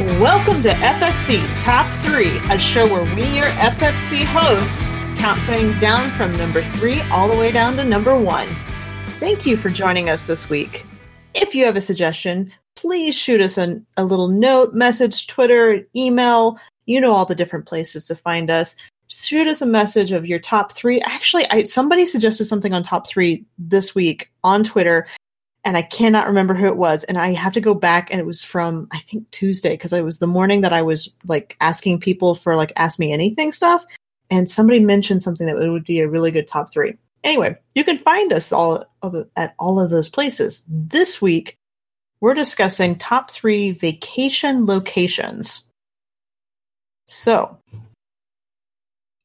Welcome to FFC Top 3, a show where we, your FFC hosts, count things down from number 3 all the way down to number 1. Thank you for joining us this week. If you have a suggestion, please shoot us an, a little note, message, Twitter, email. You know all the different places to find us. Shoot us a message of your top three. Actually, I, somebody suggested something on top three this week on Twitter, and I cannot remember who it was. And I have to go back, and it was from I think Tuesday because it was the morning that I was like asking people for like ask me anything stuff, and somebody mentioned something that would be a really good top three. Anyway, you can find us all at all of those places. This week, we're discussing top three vacation locations. So,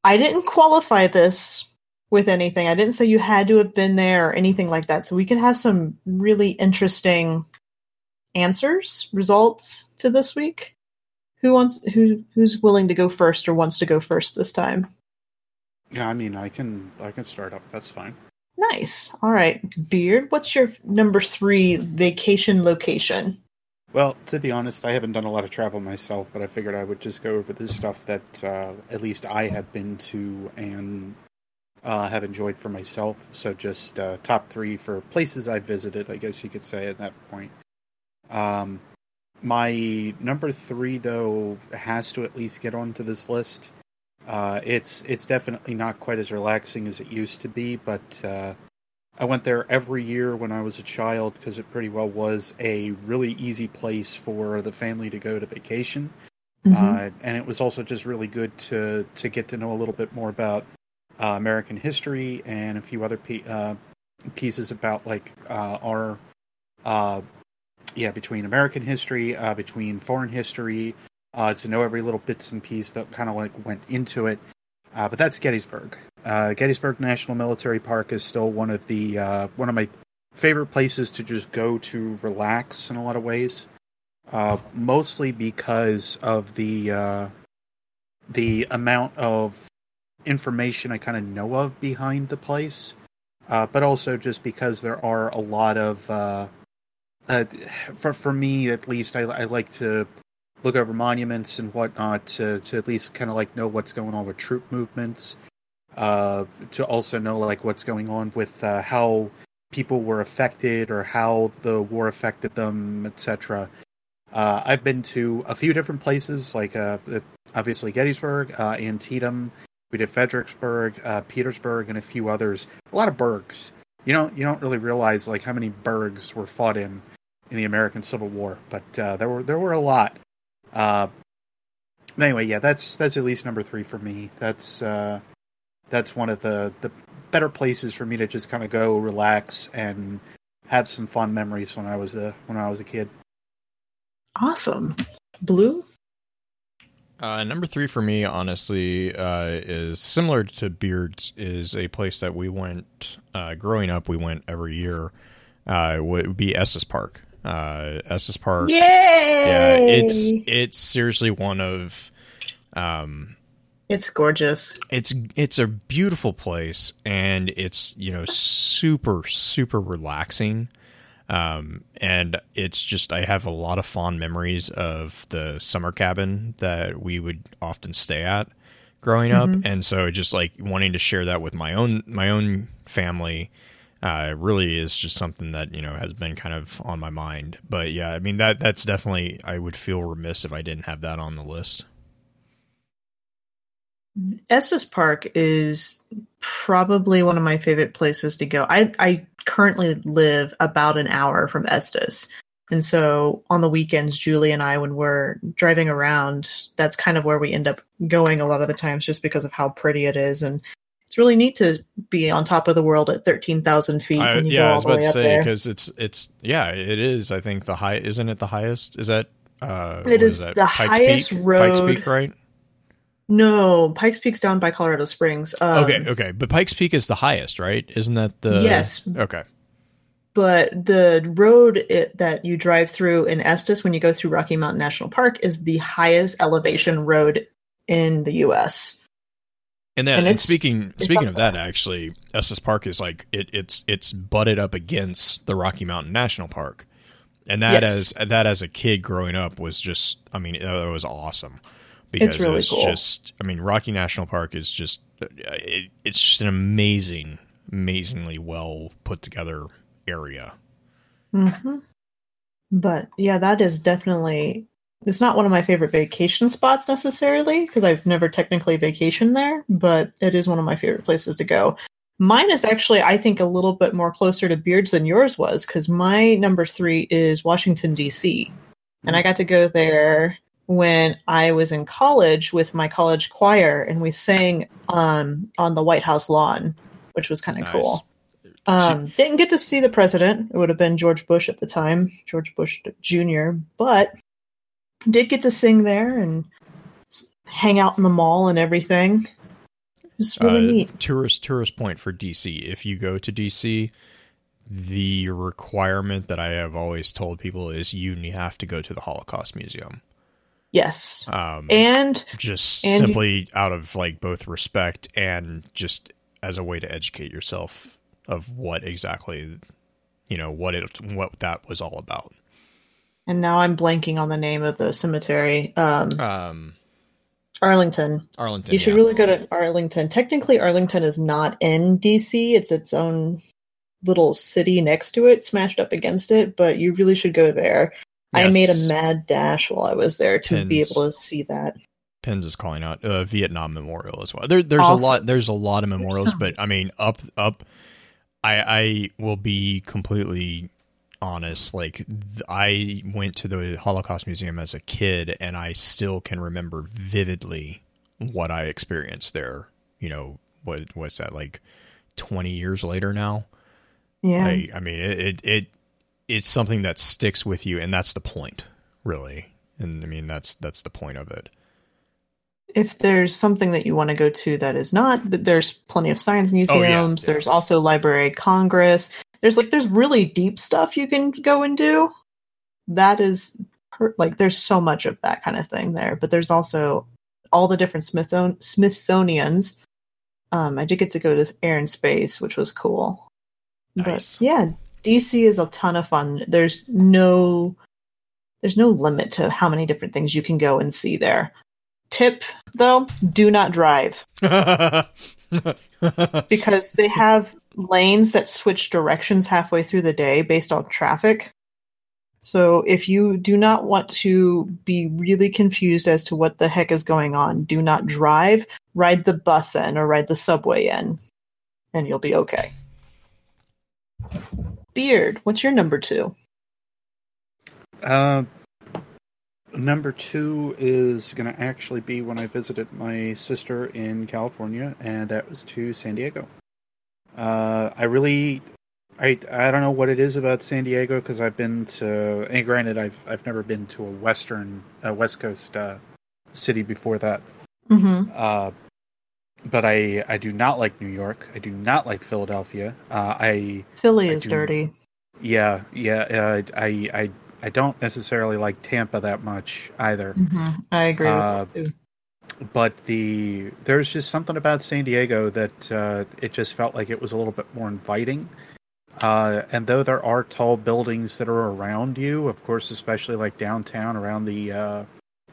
I didn't qualify this with anything. I didn't say you had to have been there or anything like that. So we could have some really interesting answers, results to this week. Who wants who who's willing to go first or wants to go first this time? Yeah, I mean, I can I can start up. That's fine. Nice. All right, Beard. What's your number three vacation location? Well, to be honest, I haven't done a lot of travel myself, but I figured I would just go over the stuff that uh, at least I have been to and uh, have enjoyed for myself. So just uh, top three for places I've visited, I guess you could say at that point. Um, my number three, though, has to at least get onto this list. Uh, it's it's definitely not quite as relaxing as it used to be, but uh, I went there every year when I was a child because it pretty well was a really easy place for the family to go to vacation, mm-hmm. uh, and it was also just really good to to get to know a little bit more about uh, American history and a few other pe- uh, pieces about like uh, our yeah between American history, between foreign history, uh, to know every little bits and piece that kind of like went into it. Uh, but that's Gettysburg. Uh, Gettysburg National Military Park is still one of the uh, one of my favorite places to just go to relax in a lot of ways. Uh, mostly because of the uh, the amount of information I kind of know of behind the place, but also just because there are a lot of for for me at least I, I like to look over monuments and whatnot to, to at least kind of like know what's going on with troop movements. Uh, to also know like what's going on with uh, how people were affected or how the war affected them, etc. Uh, I've been to a few different places, like uh, obviously Gettysburg, uh, Antietam. We did Fredericksburg, uh, Petersburg, and a few others. A lot of burgs. You don't you don't really realize like how many burgs were fought in in the American Civil War, but there were there were a lot. Uh, anyway, yeah, that's that's at least number three for me. That's uh, that's one of the the better places for me to just kind of go relax and have some fun memories when I was a when I was a kid. Awesome, Blue. Uh, number three for me, honestly, uh, is similar to Beards. Is a place that we went uh, growing up. We went every year. Uh, would be Estes Park uh, Estes Park. Yay! Yeah, it's it's seriously one of. Um, it's gorgeous. It's it's a beautiful place, and it's you know super super relaxing. Um, and it's just I have a lot of fond memories of the summer cabin that we would often stay at growing up, mm-hmm. and so just like wanting to share that with my own my own family uh, really is just something that you know has been kind of on my mind. But yeah, I mean that that's definitely I would feel remiss if I didn't have that on the list. Estes Park is probably one of my favorite places to go. I I currently live about an hour from Estes. And so on the weekends, Julie and I, when we're driving around, that's kind of where we end up going a lot of the times just because of how pretty it is. And it's really neat to be on top of the world at 13,000 feet. I, yeah, I was about to say because it's it's yeah, it is. I think the high isn't it the highest? Is that uh, it is, is that? the Pikes highest Peak? road. Pikes Peak, right? No, Pikes Peak's down by Colorado Springs. Um, okay, okay, but Pikes Peak is the highest, right? Isn't that the yes? Okay, but the road it, that you drive through in Estes when you go through Rocky Mountain National Park is the highest elevation road in the U.S. And then, and, and speaking speaking of that, actually, Estes Park is like it, it's it's butted up against the Rocky Mountain National Park, and that Yes. as that as a kid growing up was just I mean it was awesome because it's, really it was cool. just I mean Rocky National Park is just it, it's just an amazing amazingly well put together area. hmm But yeah, that is definitely. It's not one of my favorite vacation spots necessarily because I've never technically vacationed there, but it is one of my favorite places to go. Mine is actually, I think, a little bit more closer to Beards than yours was because my number three is Washington, D.C. And I got to go there when I was in college with my college choir, and we sang um, on the White House lawn, which was kind of Nice. cool. Um, didn't get to see the president. It would have been George Bush at the time, George Bush Jr., but did get to sing there and hang out in the mall and everything. It's really Uh, neat. tourist tourist point for DC. If you go to DC, the requirement that I have always told people is you have to go to the Holocaust Museum. Yes. Um, And just and you- simply out of like both respect and just as a way to educate yourself of what exactly you know what it what that was all about. and now I'm blanking on the name of the cemetery. Um, Um, Arlington. Arlington. You should yeah. really go to Arlington. Technically, Arlington is not in DC. It's its own little city next to it, smashed up against it. But you really should go there. I made a mad dash while I was there to be able to see that. Pins is calling out uh, Vietnam Memorial as well. There, there's Awesome. a lot. There's a lot of memorials, but I mean, up, up. I, I will be completely honest. Like, th- I went to the Holocaust Museum as a kid, and I still can remember vividly what I experienced there. You know, what what's that like? Twenty years later now. Yeah. I, I mean, it, it it it's something that sticks with you, and that's the point, really. And I mean, that's that's the point of it. if there's something that you want to go to that is not, there's plenty of science museums. Oh, yeah. There's also Library of Congress. There's like there's really deep stuff you can go and do. That is per- like there's so much of that kind of thing there. But there's also all the different Smithon- Smithsonian's. Um, I did get to go to Air and Space, which was cool. Nice. But yeah, DC is a ton of fun. There's no there's no limit to how many different things you can go and see there. Tip though, do not drive because they have lanes that switch directions halfway through the day based on traffic. So if you do not want to be really confused as to what the heck is going on, do not drive, ride the bus in or ride the subway in and you'll be okay. Beard, what's your number 2? Uh, number two is going to actually be when I visited my sister in California, and that was to San Diego. Uh, I really, I I don't know what it is about San Diego because I've been to, and granted, I've I've never been to a western, uh, West Coast uh, city before that. Mhm. But I I do not like New York. I do not like Philadelphia. Uh, I Philly I is do- dirty. yeah yeah uh, I I I don't necessarily like Tampa that much either. Mhm. I agree Uh, with that too. But the there's just something about San Diego that uh, it just felt like it was a little bit more inviting. Uh, and though there are tall buildings that are around you, of course, especially like downtown around the uh,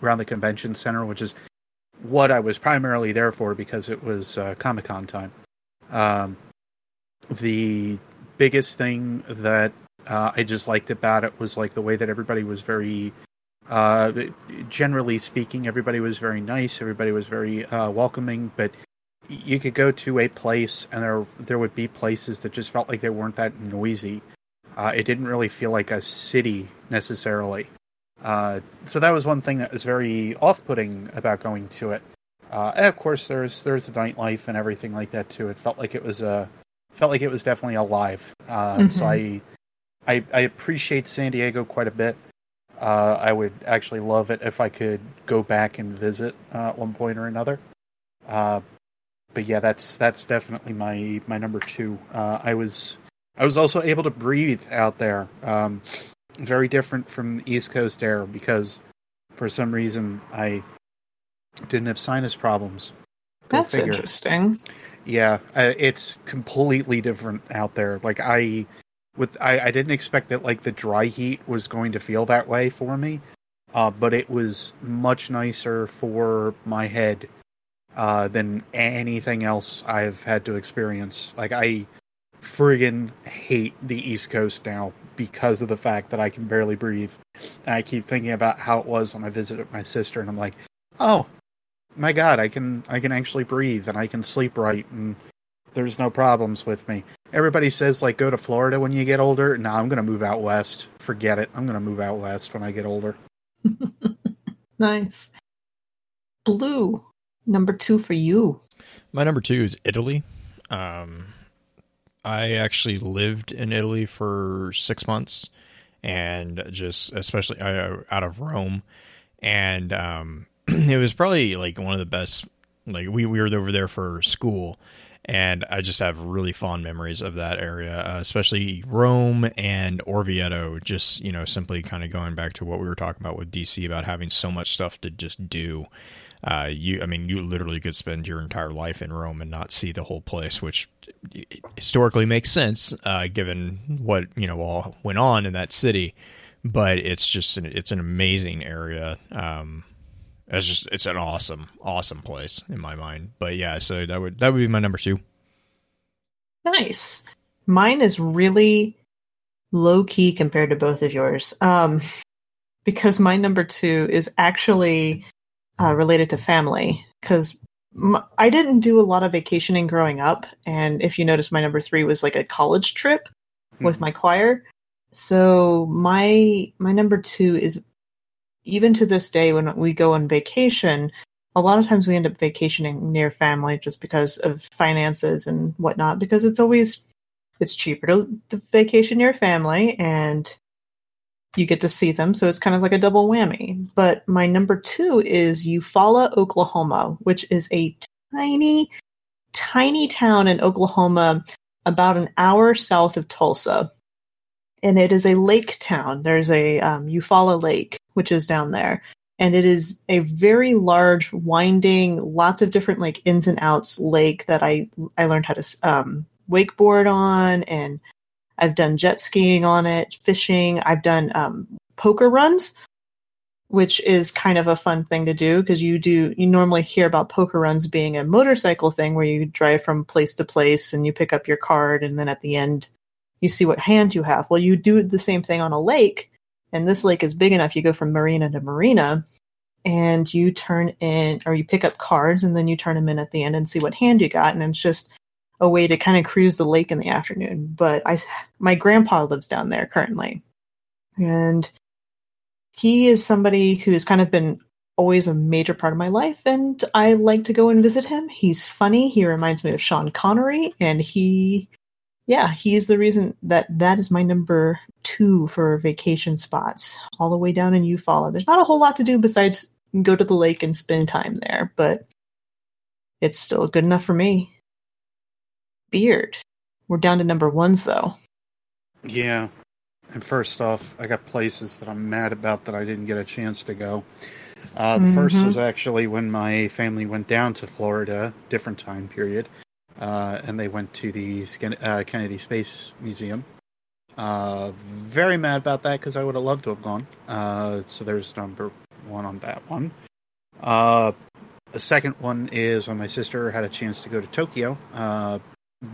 around the convention center, which is what I was primarily there for because it was uh, Comic Con time. Um, the biggest thing that uh, I just liked about it was like the way that everybody was very, uh, generally speaking, everybody was very nice. Everybody was very uh, welcoming. But you could go to a place and there there would be places that just felt like they weren't that noisy. Uh, it didn't really feel like a city necessarily. Uh, so that was one thing that was very off-putting about going to it. Uh, and of course, there's there's the nightlife and everything like that too. It felt like it was a felt like it was definitely alive. Uh, So I, I I appreciate San Diego quite a bit. Uh, I would actually love it if I could go back and visit uh, at one point or another. Uh, but yeah, that's that's definitely my my number two. Uh, I was I was also able to breathe out there. Um, very different from the East Coast air because for some reason I didn't have sinus problems. Go That's figure. interesting. Yeah, uh, it's completely different out there. Like I, with I, I didn't expect that like the dry heat was going to feel that way for me. Uh, but it was much nicer for my head uh, than anything else I've had to experience. Like I friggin' hate the East Coast now because of the fact that I can barely breathe. And I keep thinking about how it was when I visited my sister, and I'm like, oh my god, I can I can actually breathe and I can sleep right, and there's no problems with me. Everybody says like go to Florida when you get older. No, I'm gonna move out west. Forget it. I'm gonna move out west when I get older. nice. Blue, number two for you. My number two is Italy. Um, I actually lived in Italy for six months, and just especially uh, out of Rome, and um, it was probably like one of the best. Like we we were over there for school, and I just have really fond memories of that area, uh, especially Rome and Orvieto. Just you know, simply kind of going back to what we were talking about with DC about having so much stuff to just do. Uh, you, I mean, you literally could spend your entire life in Rome and not see the whole place, which historically makes sense uh, given what you know all went on in that city. But it's just an, it's an amazing area. Um, it's just it's an awesome, awesome place in my mind. But yeah, so that would that would be my number two. Nice. Mine is really low key compared to both of yours. Um, because my number two is actually uh, related to family. Because m- I didn't do a lot of vacationing growing up, and if you notice, my number three was like a college trip with Mm-hmm. my choir. So my my number two is even to this day when we go on vacation, a lot of times we end up vacationing near family just because of finances and whatnot. Because it's always it's cheaper to, to vacation near family and you get to see them, so it's kind of like a double whammy. But my number two is Eufaula, Oklahoma, which is a tiny, tiny town in Oklahoma, about an hour south of Tulsa and it is a lake town. There's a um, Eufaula Lake, which is down there, and it is a very large, winding, lots of different like ins and outs lake that I I learned how to um, wakeboard on, and I've done jet skiing on it, fishing. I've done um, poker runs, which is kind of a fun thing to do because you do you normally hear about poker runs being a motorcycle thing where you drive from place to place and you pick up your card and then at the end you see what hand you have. Well, you do the same thing on a lake, and this lake is big enough. You go from marina to marina, and you turn in, or you pick up cards, and then you turn them in at the end and see what hand you got. And it's just a way to kind of cruise the lake in the afternoon. But I, my grandpa lives down there currently, and he is somebody who's kind of been always a major part of my life, and I like to go and visit him. He's funny. He reminds me of Sean Connery, and he yeah, he's the reason that that is my number two for vacation spots, all the way down in Eufaula. There's not a whole lot to do besides go to the lake and spend time there, but it's still good enough for me. Beard. We're down to number ones though. Yeah. And first off, I got places that I'm mad about that I didn't get a chance to go. Uh, the first is actually when my family went down to Florida, different time period, uh, and they went to the uh, Kennedy Space Museum. Uh, very mad about that because I would have loved to have gone. Uh, so there's number one on that one. Uh, the second one is when my sister had a chance to go to Tokyo.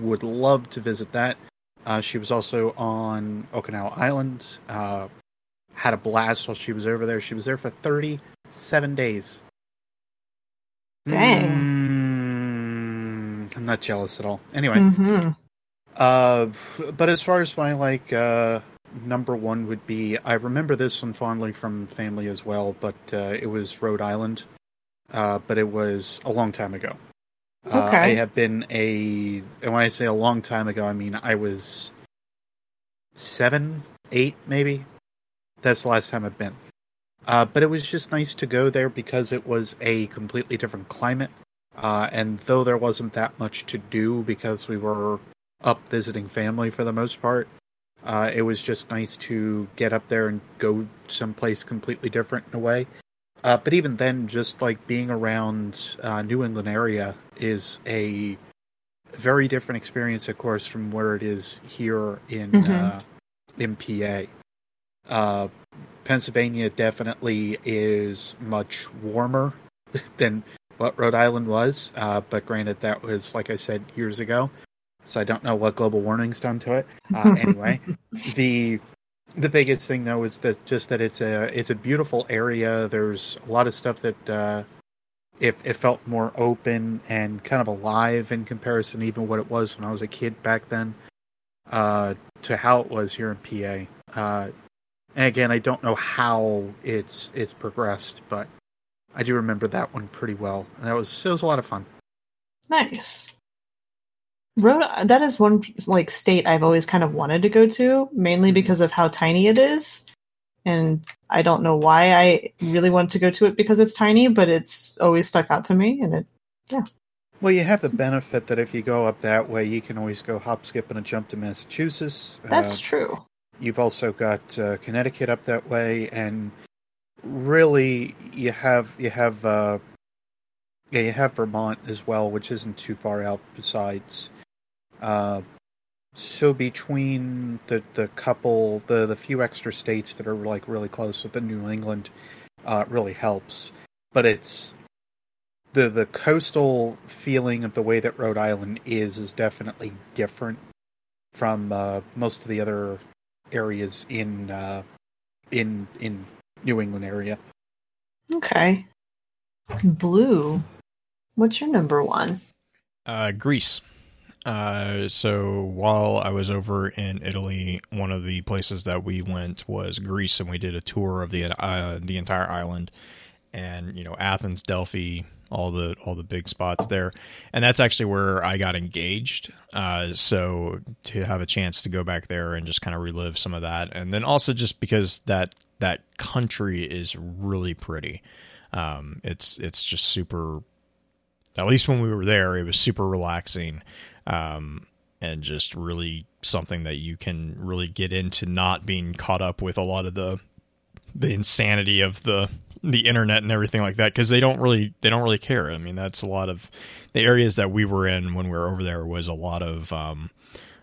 Would love to visit that. Uh, she was also on Okinawa Island. Uh, had a blast while she was over there. She was there for 37 days. Dang. Mm, I'm not jealous at all. Anyway, Mm-hmm. uh, but as far as my like uh, number one would be, I remember this one fondly from family as well, but uh, it was Rhode Island. Uh, but it was a long time ago. Uh, I have been a, and when I say a long time ago, I mean I was seven, eight, maybe. That's the last time I've been. Uh, but it was just nice to go there because it was a completely different climate. Uh, and though there wasn't that much to do because we were up visiting family for the most part, uh, it was just nice to get up there and go someplace completely different in a way. Uh, but even then, just like being around uh, New England area is a very different experience, of course, from where it is here in Mhm. uh, in PA. Uh, Pennsylvania definitely is much warmer than what Rhode Island was, uh, but granted, that was like I said years ago, so I don't know what global warming's done to it. Uh, anyway, the the biggest thing though is that just that it's a it's a beautiful area. There's a lot of stuff that uh, it, it felt more open and kind of alive in comparison, even what it was when I was a kid back then, uh, to how it was here in PA. Uh, and again, I don't know how it's it's progressed, but I do remember that one pretty well. And that was it was a lot of fun. Nice. Rhode that is one like state I've always kind of wanted to go to, mainly Mhm. because of how tiny it is. And I don't know why I really want to go to it because it's tiny, but it's always stuck out to me and it yeah. Well, you have the benefit that if you go up that way, you can always go hop, skip, and a jump to Massachusetts. that's Uh, true. You've also got uh, Connecticut up that way, and really, you have you have uh, yeah, you have Vermont as well, which isn't too far out. Besides, uh, so between the the couple, the the few extra states that are like really close with the New England, uh, really helps. But it's the the coastal feeling of the way that Rhode Island is is definitely different from uh, most of the other areas in uh, in in New England area. Okay. Blue. What's your number one? Uh, Greece. Uh, so while I was over in Italy, one of the places that we went was Greece, and we did a tour of the uh, the entire island, and you know Athens, Delphi, all the all the big spots there, and that's actually where I got engaged. Uh, so to have a chance to go back there and just kind of relive some of that, and then also just because that that country is really pretty. Um, it's it's just super at least when we were there, it was super relaxing um, and just really something that you can really get into not being caught up with a lot of the the insanity of the the internet and everything like that because they don't really they don't really care. I mean, that's a lot of the areas that we were in when we were over there was a lot of um,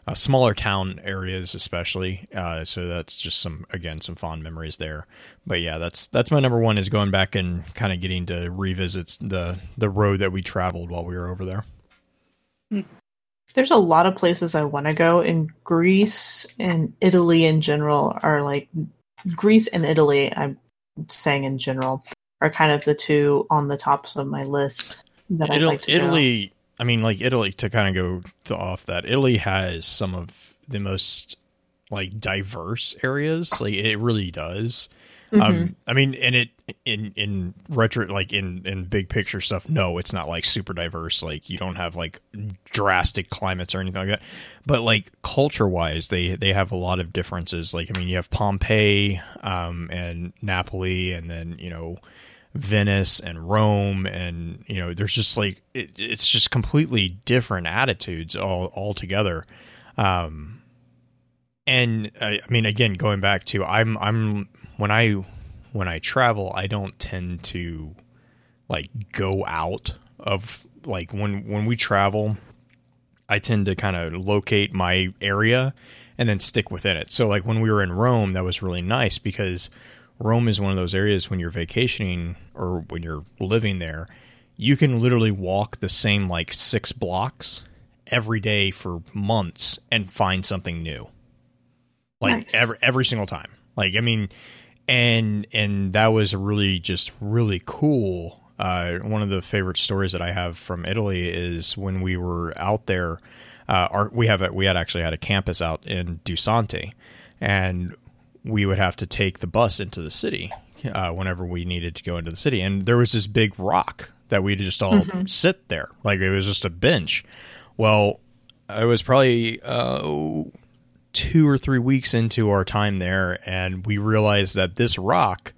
uh, smaller town areas, especially. Uh, so that's just some again some fond memories there. But yeah, that's that's my number one is going back and kind of getting to revisit the the road that we traveled while we were over there. There's a lot of places I want to go in Greece and Italy in general are like Greece and Italy, I'm saying in general, are kind of the two on the tops of my list that I'd like to go. Italy I mean, like Italy to kind of go to off that. Italy has some of the most like diverse areas. Like it really does. Mhm. Um, I mean, and it in in retro like in in big picture stuff. No, it's not like super diverse. Like you don't have like drastic climates or anything like that. But like culture wise, they they have a lot of differences. Like I mean, you have Pompeii um, and Napoli, and then you know Venice and Rome, and you know there's just like it, it's just completely different attitudes all all together. Um, and I, I mean, again, going back to I'm I'm when I when I travel, I don't tend to like go out of like when when we travel, I tend to kind of locate my area and then stick within it. So like when we were in Rome, that was really nice because Rome is one of those areas when you're vacationing or when you're living there, you can literally walk the same like 6 blocks every day for months and find something new. Like Nice. every every single time. Like I mean and and that was really just really cool. Uh, one of the favorite stories that I have from Italy is when we were out there. Uh, our, we have a, we had actually had a campus out in Dusante, and we would have to take the bus into the city uh, whenever we needed to go into the city. And there was this big rock that we'd just all sit there, like it was just a bench. Well, I was probably uh, two or three weeks into our time there, and we realized that this rock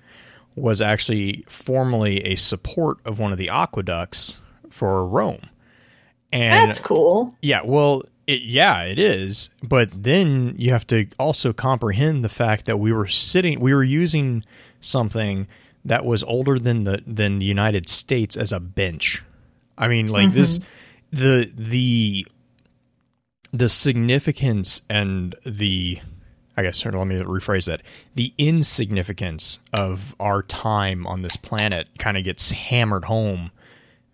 was actually formerly a support of one of the aqueducts for Rome. And That's cool. yeah, well, it, yeah, it is. But then you have to also comprehend the fact that we were sitting, we were using something that was older than the than the United States as a bench. I mean, like this, mm-hmm. the the the significance and the, I guess let me rephrase that. The insignificance of our time on this planet kind of gets hammered home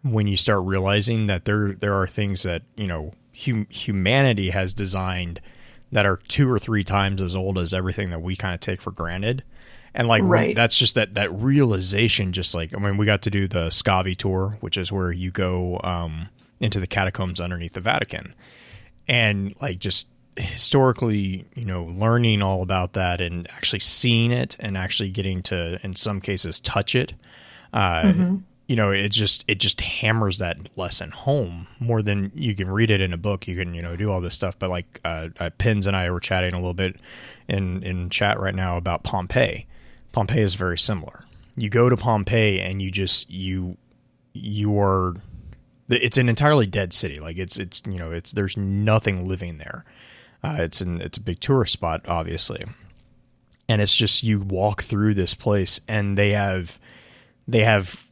when you start realizing that there there are things that you know hum- humanity has designed that are two or three times as old as everything that we kind of take for granted. And like Right. that's just that that realization. Just like I mean, we got to do the Scavi tour, which is where you go um, into the catacombs underneath the Vatican, and like just historically, you know, learning all about that and actually seeing it and actually getting to, in some cases, touch it. Uh, You know, it just it just hammers that lesson home more than you can read it in a book. You can you know do all this stuff, but like uh, uh, Pins and I were chatting a little bit in in chat right now about Pompeii. Pompeii is very similar. You go to Pompeii and you just you you are it's an entirely dead city. Like it's it's you know it's there's nothing living there. Uh, it's an it's a big tourist spot, obviously, and it's just you walk through this place and they have they have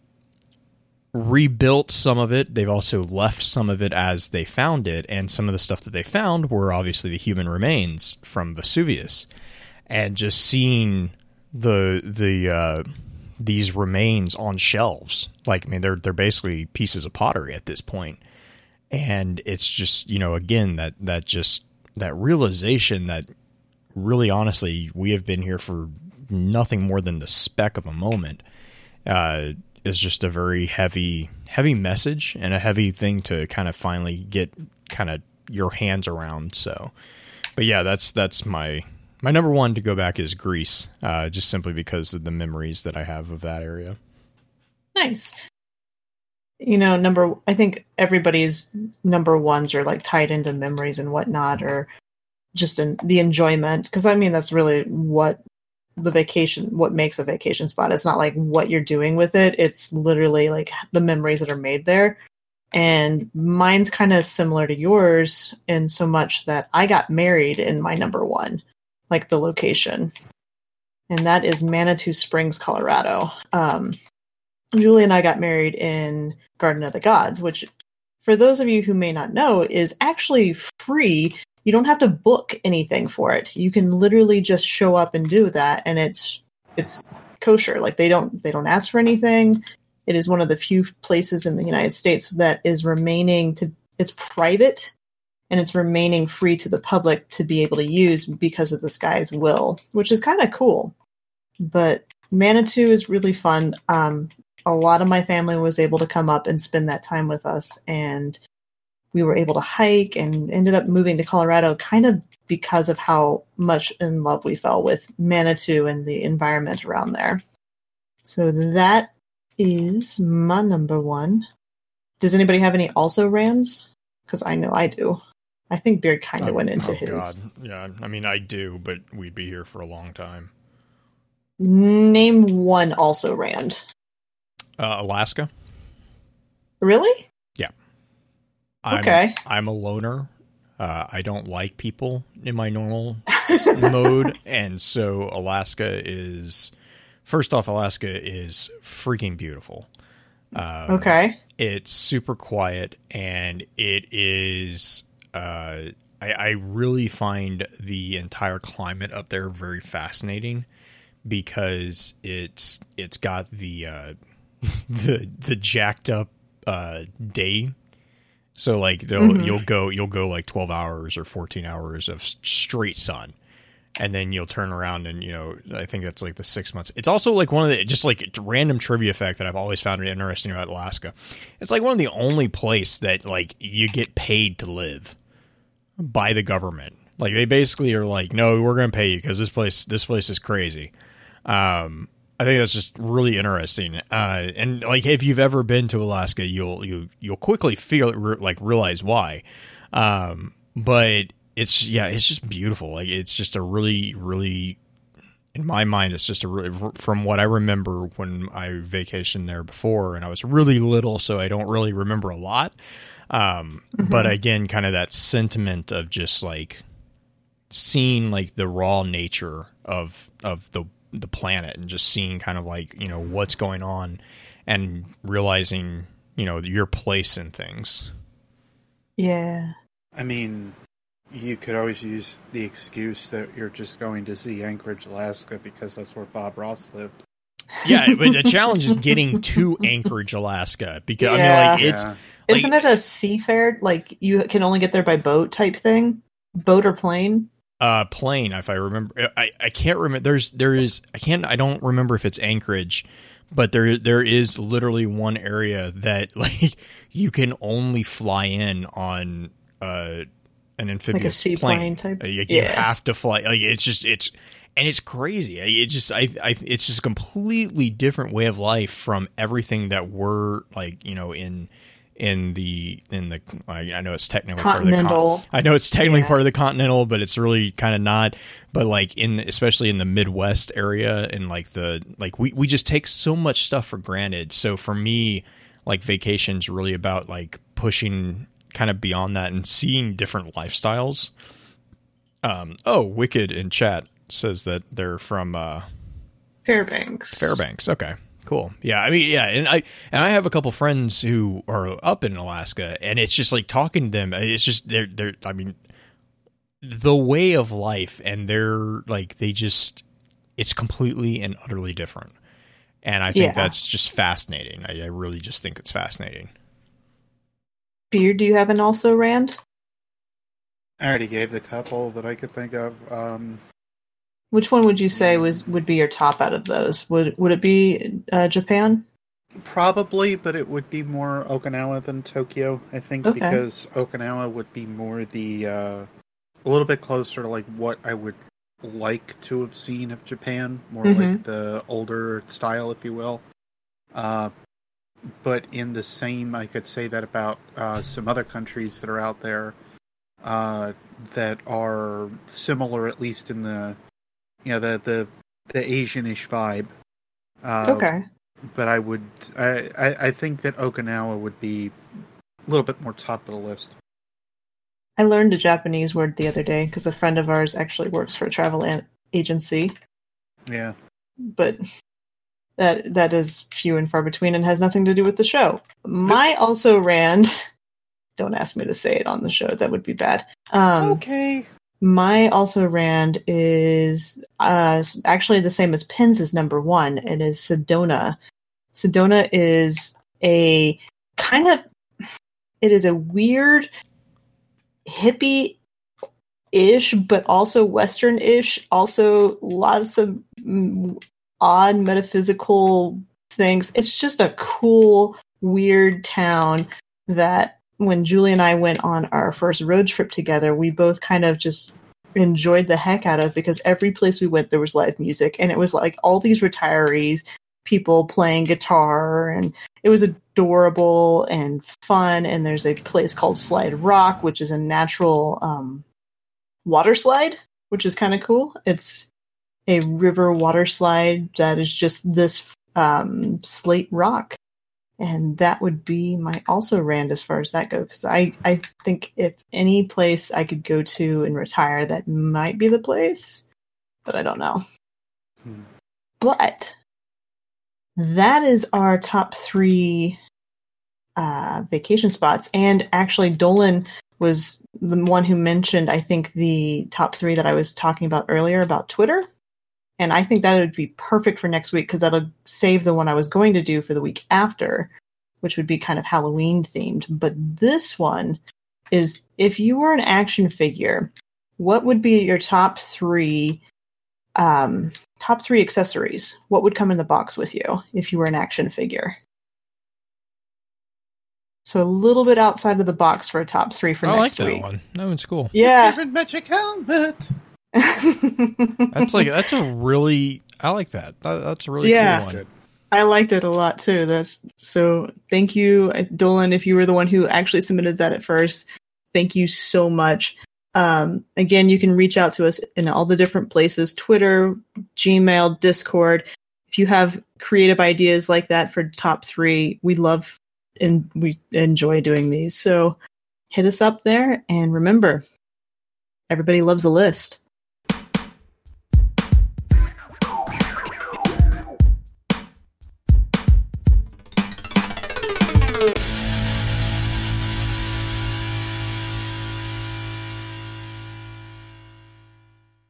rebuilt some of it. They've also left some of it as they found it, and some of the stuff that they found were obviously the human remains from Vesuvius, and just seeing the the uh, these remains on shelves, like I mean, they're they're basically pieces of pottery at this point, and it's just you know again that that just that realization that really honestly we have been here for nothing more than the speck of a moment uh, is just a very heavy heavy message and a heavy thing to kind of finally get kind of your hands around. So but yeah that's that's my my number one to go back is greece uh, just simply because of the memories that i have of that area Nice. You know, number I think everybody's number ones are like tied into memories and whatnot, or just in the enjoyment. Because I mean, that's really what the vacation, what makes a vacation spot. It's not like what you're doing with it. It's literally like the memories that are made there. And mine's kind of similar to yours in so much that I got married in my number one, like the location, and that is Manitou Springs, Colorado. Um, Julie and I got married in Garden of the Gods, which, for those of you who may not know, is actually free. You don't have to book anything for it. You can literally just show up and do that, and it's it's kosher. Like they don't they don't ask for anything. It is one of the few places in the United States that is remaining to it's private and it's remaining free to the public to be able to use because of this guy's will, which is kind of cool. But Manitou is really fun. Um, a lot of my family was able to come up and spend that time with us and we were able to hike and ended up moving to colorado kind of because of how much in love we fell with manitou and the environment around there so that is my number one does anybody have any also rans because i know i do i think beard kind of went into oh his god yeah i mean i do but we'd be here for a long time name one also rand uh, alaska really I'm, Okay. I'm a loner. Uh, I don't like people in my normal mode, and so Alaska is. First off, Alaska is freaking beautiful. Um, okay it's super quiet, and it is. Uh, I, I really find the entire climate up there very fascinating because it's it's got the uh, the the jacked up uh, day so like they'll Mhm. you'll go you'll go like 12 hours or 14 hours of straight sun. And then you'll turn around and you know I think that's like the six months. It's also like one of the just like random trivia fact that I've always found interesting about Alaska. It's like one of the only place that like you get paid to live by the government. Like they basically are like, no, we're going to pay you because this place this place is crazy. Um, I think that's just really interesting. Uh, and like if you've ever been to Alaska, you'll you you'll quickly feel re- like realize why. Um, but it's yeah, it's just beautiful. Like it's just a really really in my mind, it's just a really from what I remember when I vacationed there before, and I was really little, so I don't really remember a lot. Um, But again, kind of that sentiment of just like seeing like the raw nature of of the the planet and just seeing kind of like you know what's going on and realizing you know your place in things. Yeah. I mean, You could always use the excuse that you're just going to see Anchorage, Alaska, because that's where Bob Ross lived. Yeah, but the challenge is getting to Anchorage, Alaska, because I mean, like it's Yeah. like- Isn't it a seafared like you can only get there by boat type thing? Boat or plane? uh plane if i remember i i can't remember there's there is i can't i don't remember if it's anchorage but there there is literally one area that like you can only fly in on uh an amphibious seaplane plane. type? Uh, you, you Yeah. have to fly like it's just it's and it's crazy it's just I, I it's just a completely different way of life from everything that we're like you know in in the in the I I know it's technically part of the con- Continental. I know it's technically Yeah. part of the continental, but it's really kind of not. But like in especially in the Midwest area and like the like we we just take so much stuff for granted. So for me, like vacation's really about like pushing kind of beyond that and seeing different lifestyles. Um oh, Wicked in chat says that they're from uh Fairbanks. Fairbanks. Okay. Cool. Yeah, I mean, yeah, and I and I have a couple friends who are up in Alaska, and it's just like talking to them. It's just they're they're. I mean, the way of life, and they're like they just it's completely and utterly different, and I think Yeah. that's just fascinating. I, I really just think it's fascinating. Do you have an also Rand? I already gave the couple that I could think of. Um, Which one would you say was would be your top out of those? Would would it be uh, Japan? probably, but it would be more Okinawa than Tokyo, I think, Okay. because Okinawa would be more the uh, a little bit closer to like what I would like to have seen of Japan, more Mhm. like the older style, if you will. Uh, but in the same, I could say that about uh, some other countries that are out there uh, that are similar, at least in the you know the the the Asianish vibe. Uh, okay. but I would I, I I think that Okinawa would be a little bit more top of the list. I learned a Japanese word the other day because a friend of ours actually works for a travel an- agency, Yeah. but that that is few and far between and has nothing to do with the show. My also Rand. Don't ask me to say it on the show; that would be bad. Um, okay. My also Rand is uh, actually the same as Penn's is number one. It is Sedona. Sedona is a kind of it is a weird hippie ish, but also Western ish. Also, lots of mm, odd metaphysical things. It's just a cool, weird town that when Julie and I went on our first road trip together, we both kind of just enjoyed the heck out of because every place we went there was live music. And it was like all these retirees people playing guitar and it was adorable and fun. And there's a place called slide rock which is a natural um, water slide which is kind of cool. It's a river water slide that is just this um, slate rock. And that would be my also rand as far as that goes because I, I think if any place i could go to and retire that might be the place but i don't know. Hmm. but that is our top three uh, vacation spots. And actually dolan was the one who mentioned i think the top three that i was talking about earlier about twitter and I think that would be perfect for next week because that'll save the one I was going to do for the week after, which would be kind of Halloween themed. But this one is if you were an action figure, what would be your top three um, top three accessories? What would come in the box with you if you were an action figure? So a little bit outside of the box for a top three for I like next that week. one. That one's cool. Yeah. Favorite magic helmet. That's like that's a really I like that. that that's a really Yeah. cool one. I liked it a lot too. That's so. Thank you, Dolan. If you were the one who actually submitted that at first, thank you so much. Um, again, you can reach out to us in all the different places: Twitter, Gmail, Discord. If you have creative ideas like that for top three, we love and we enjoy doing these. So hit us up there, and remember, everybody loves a list.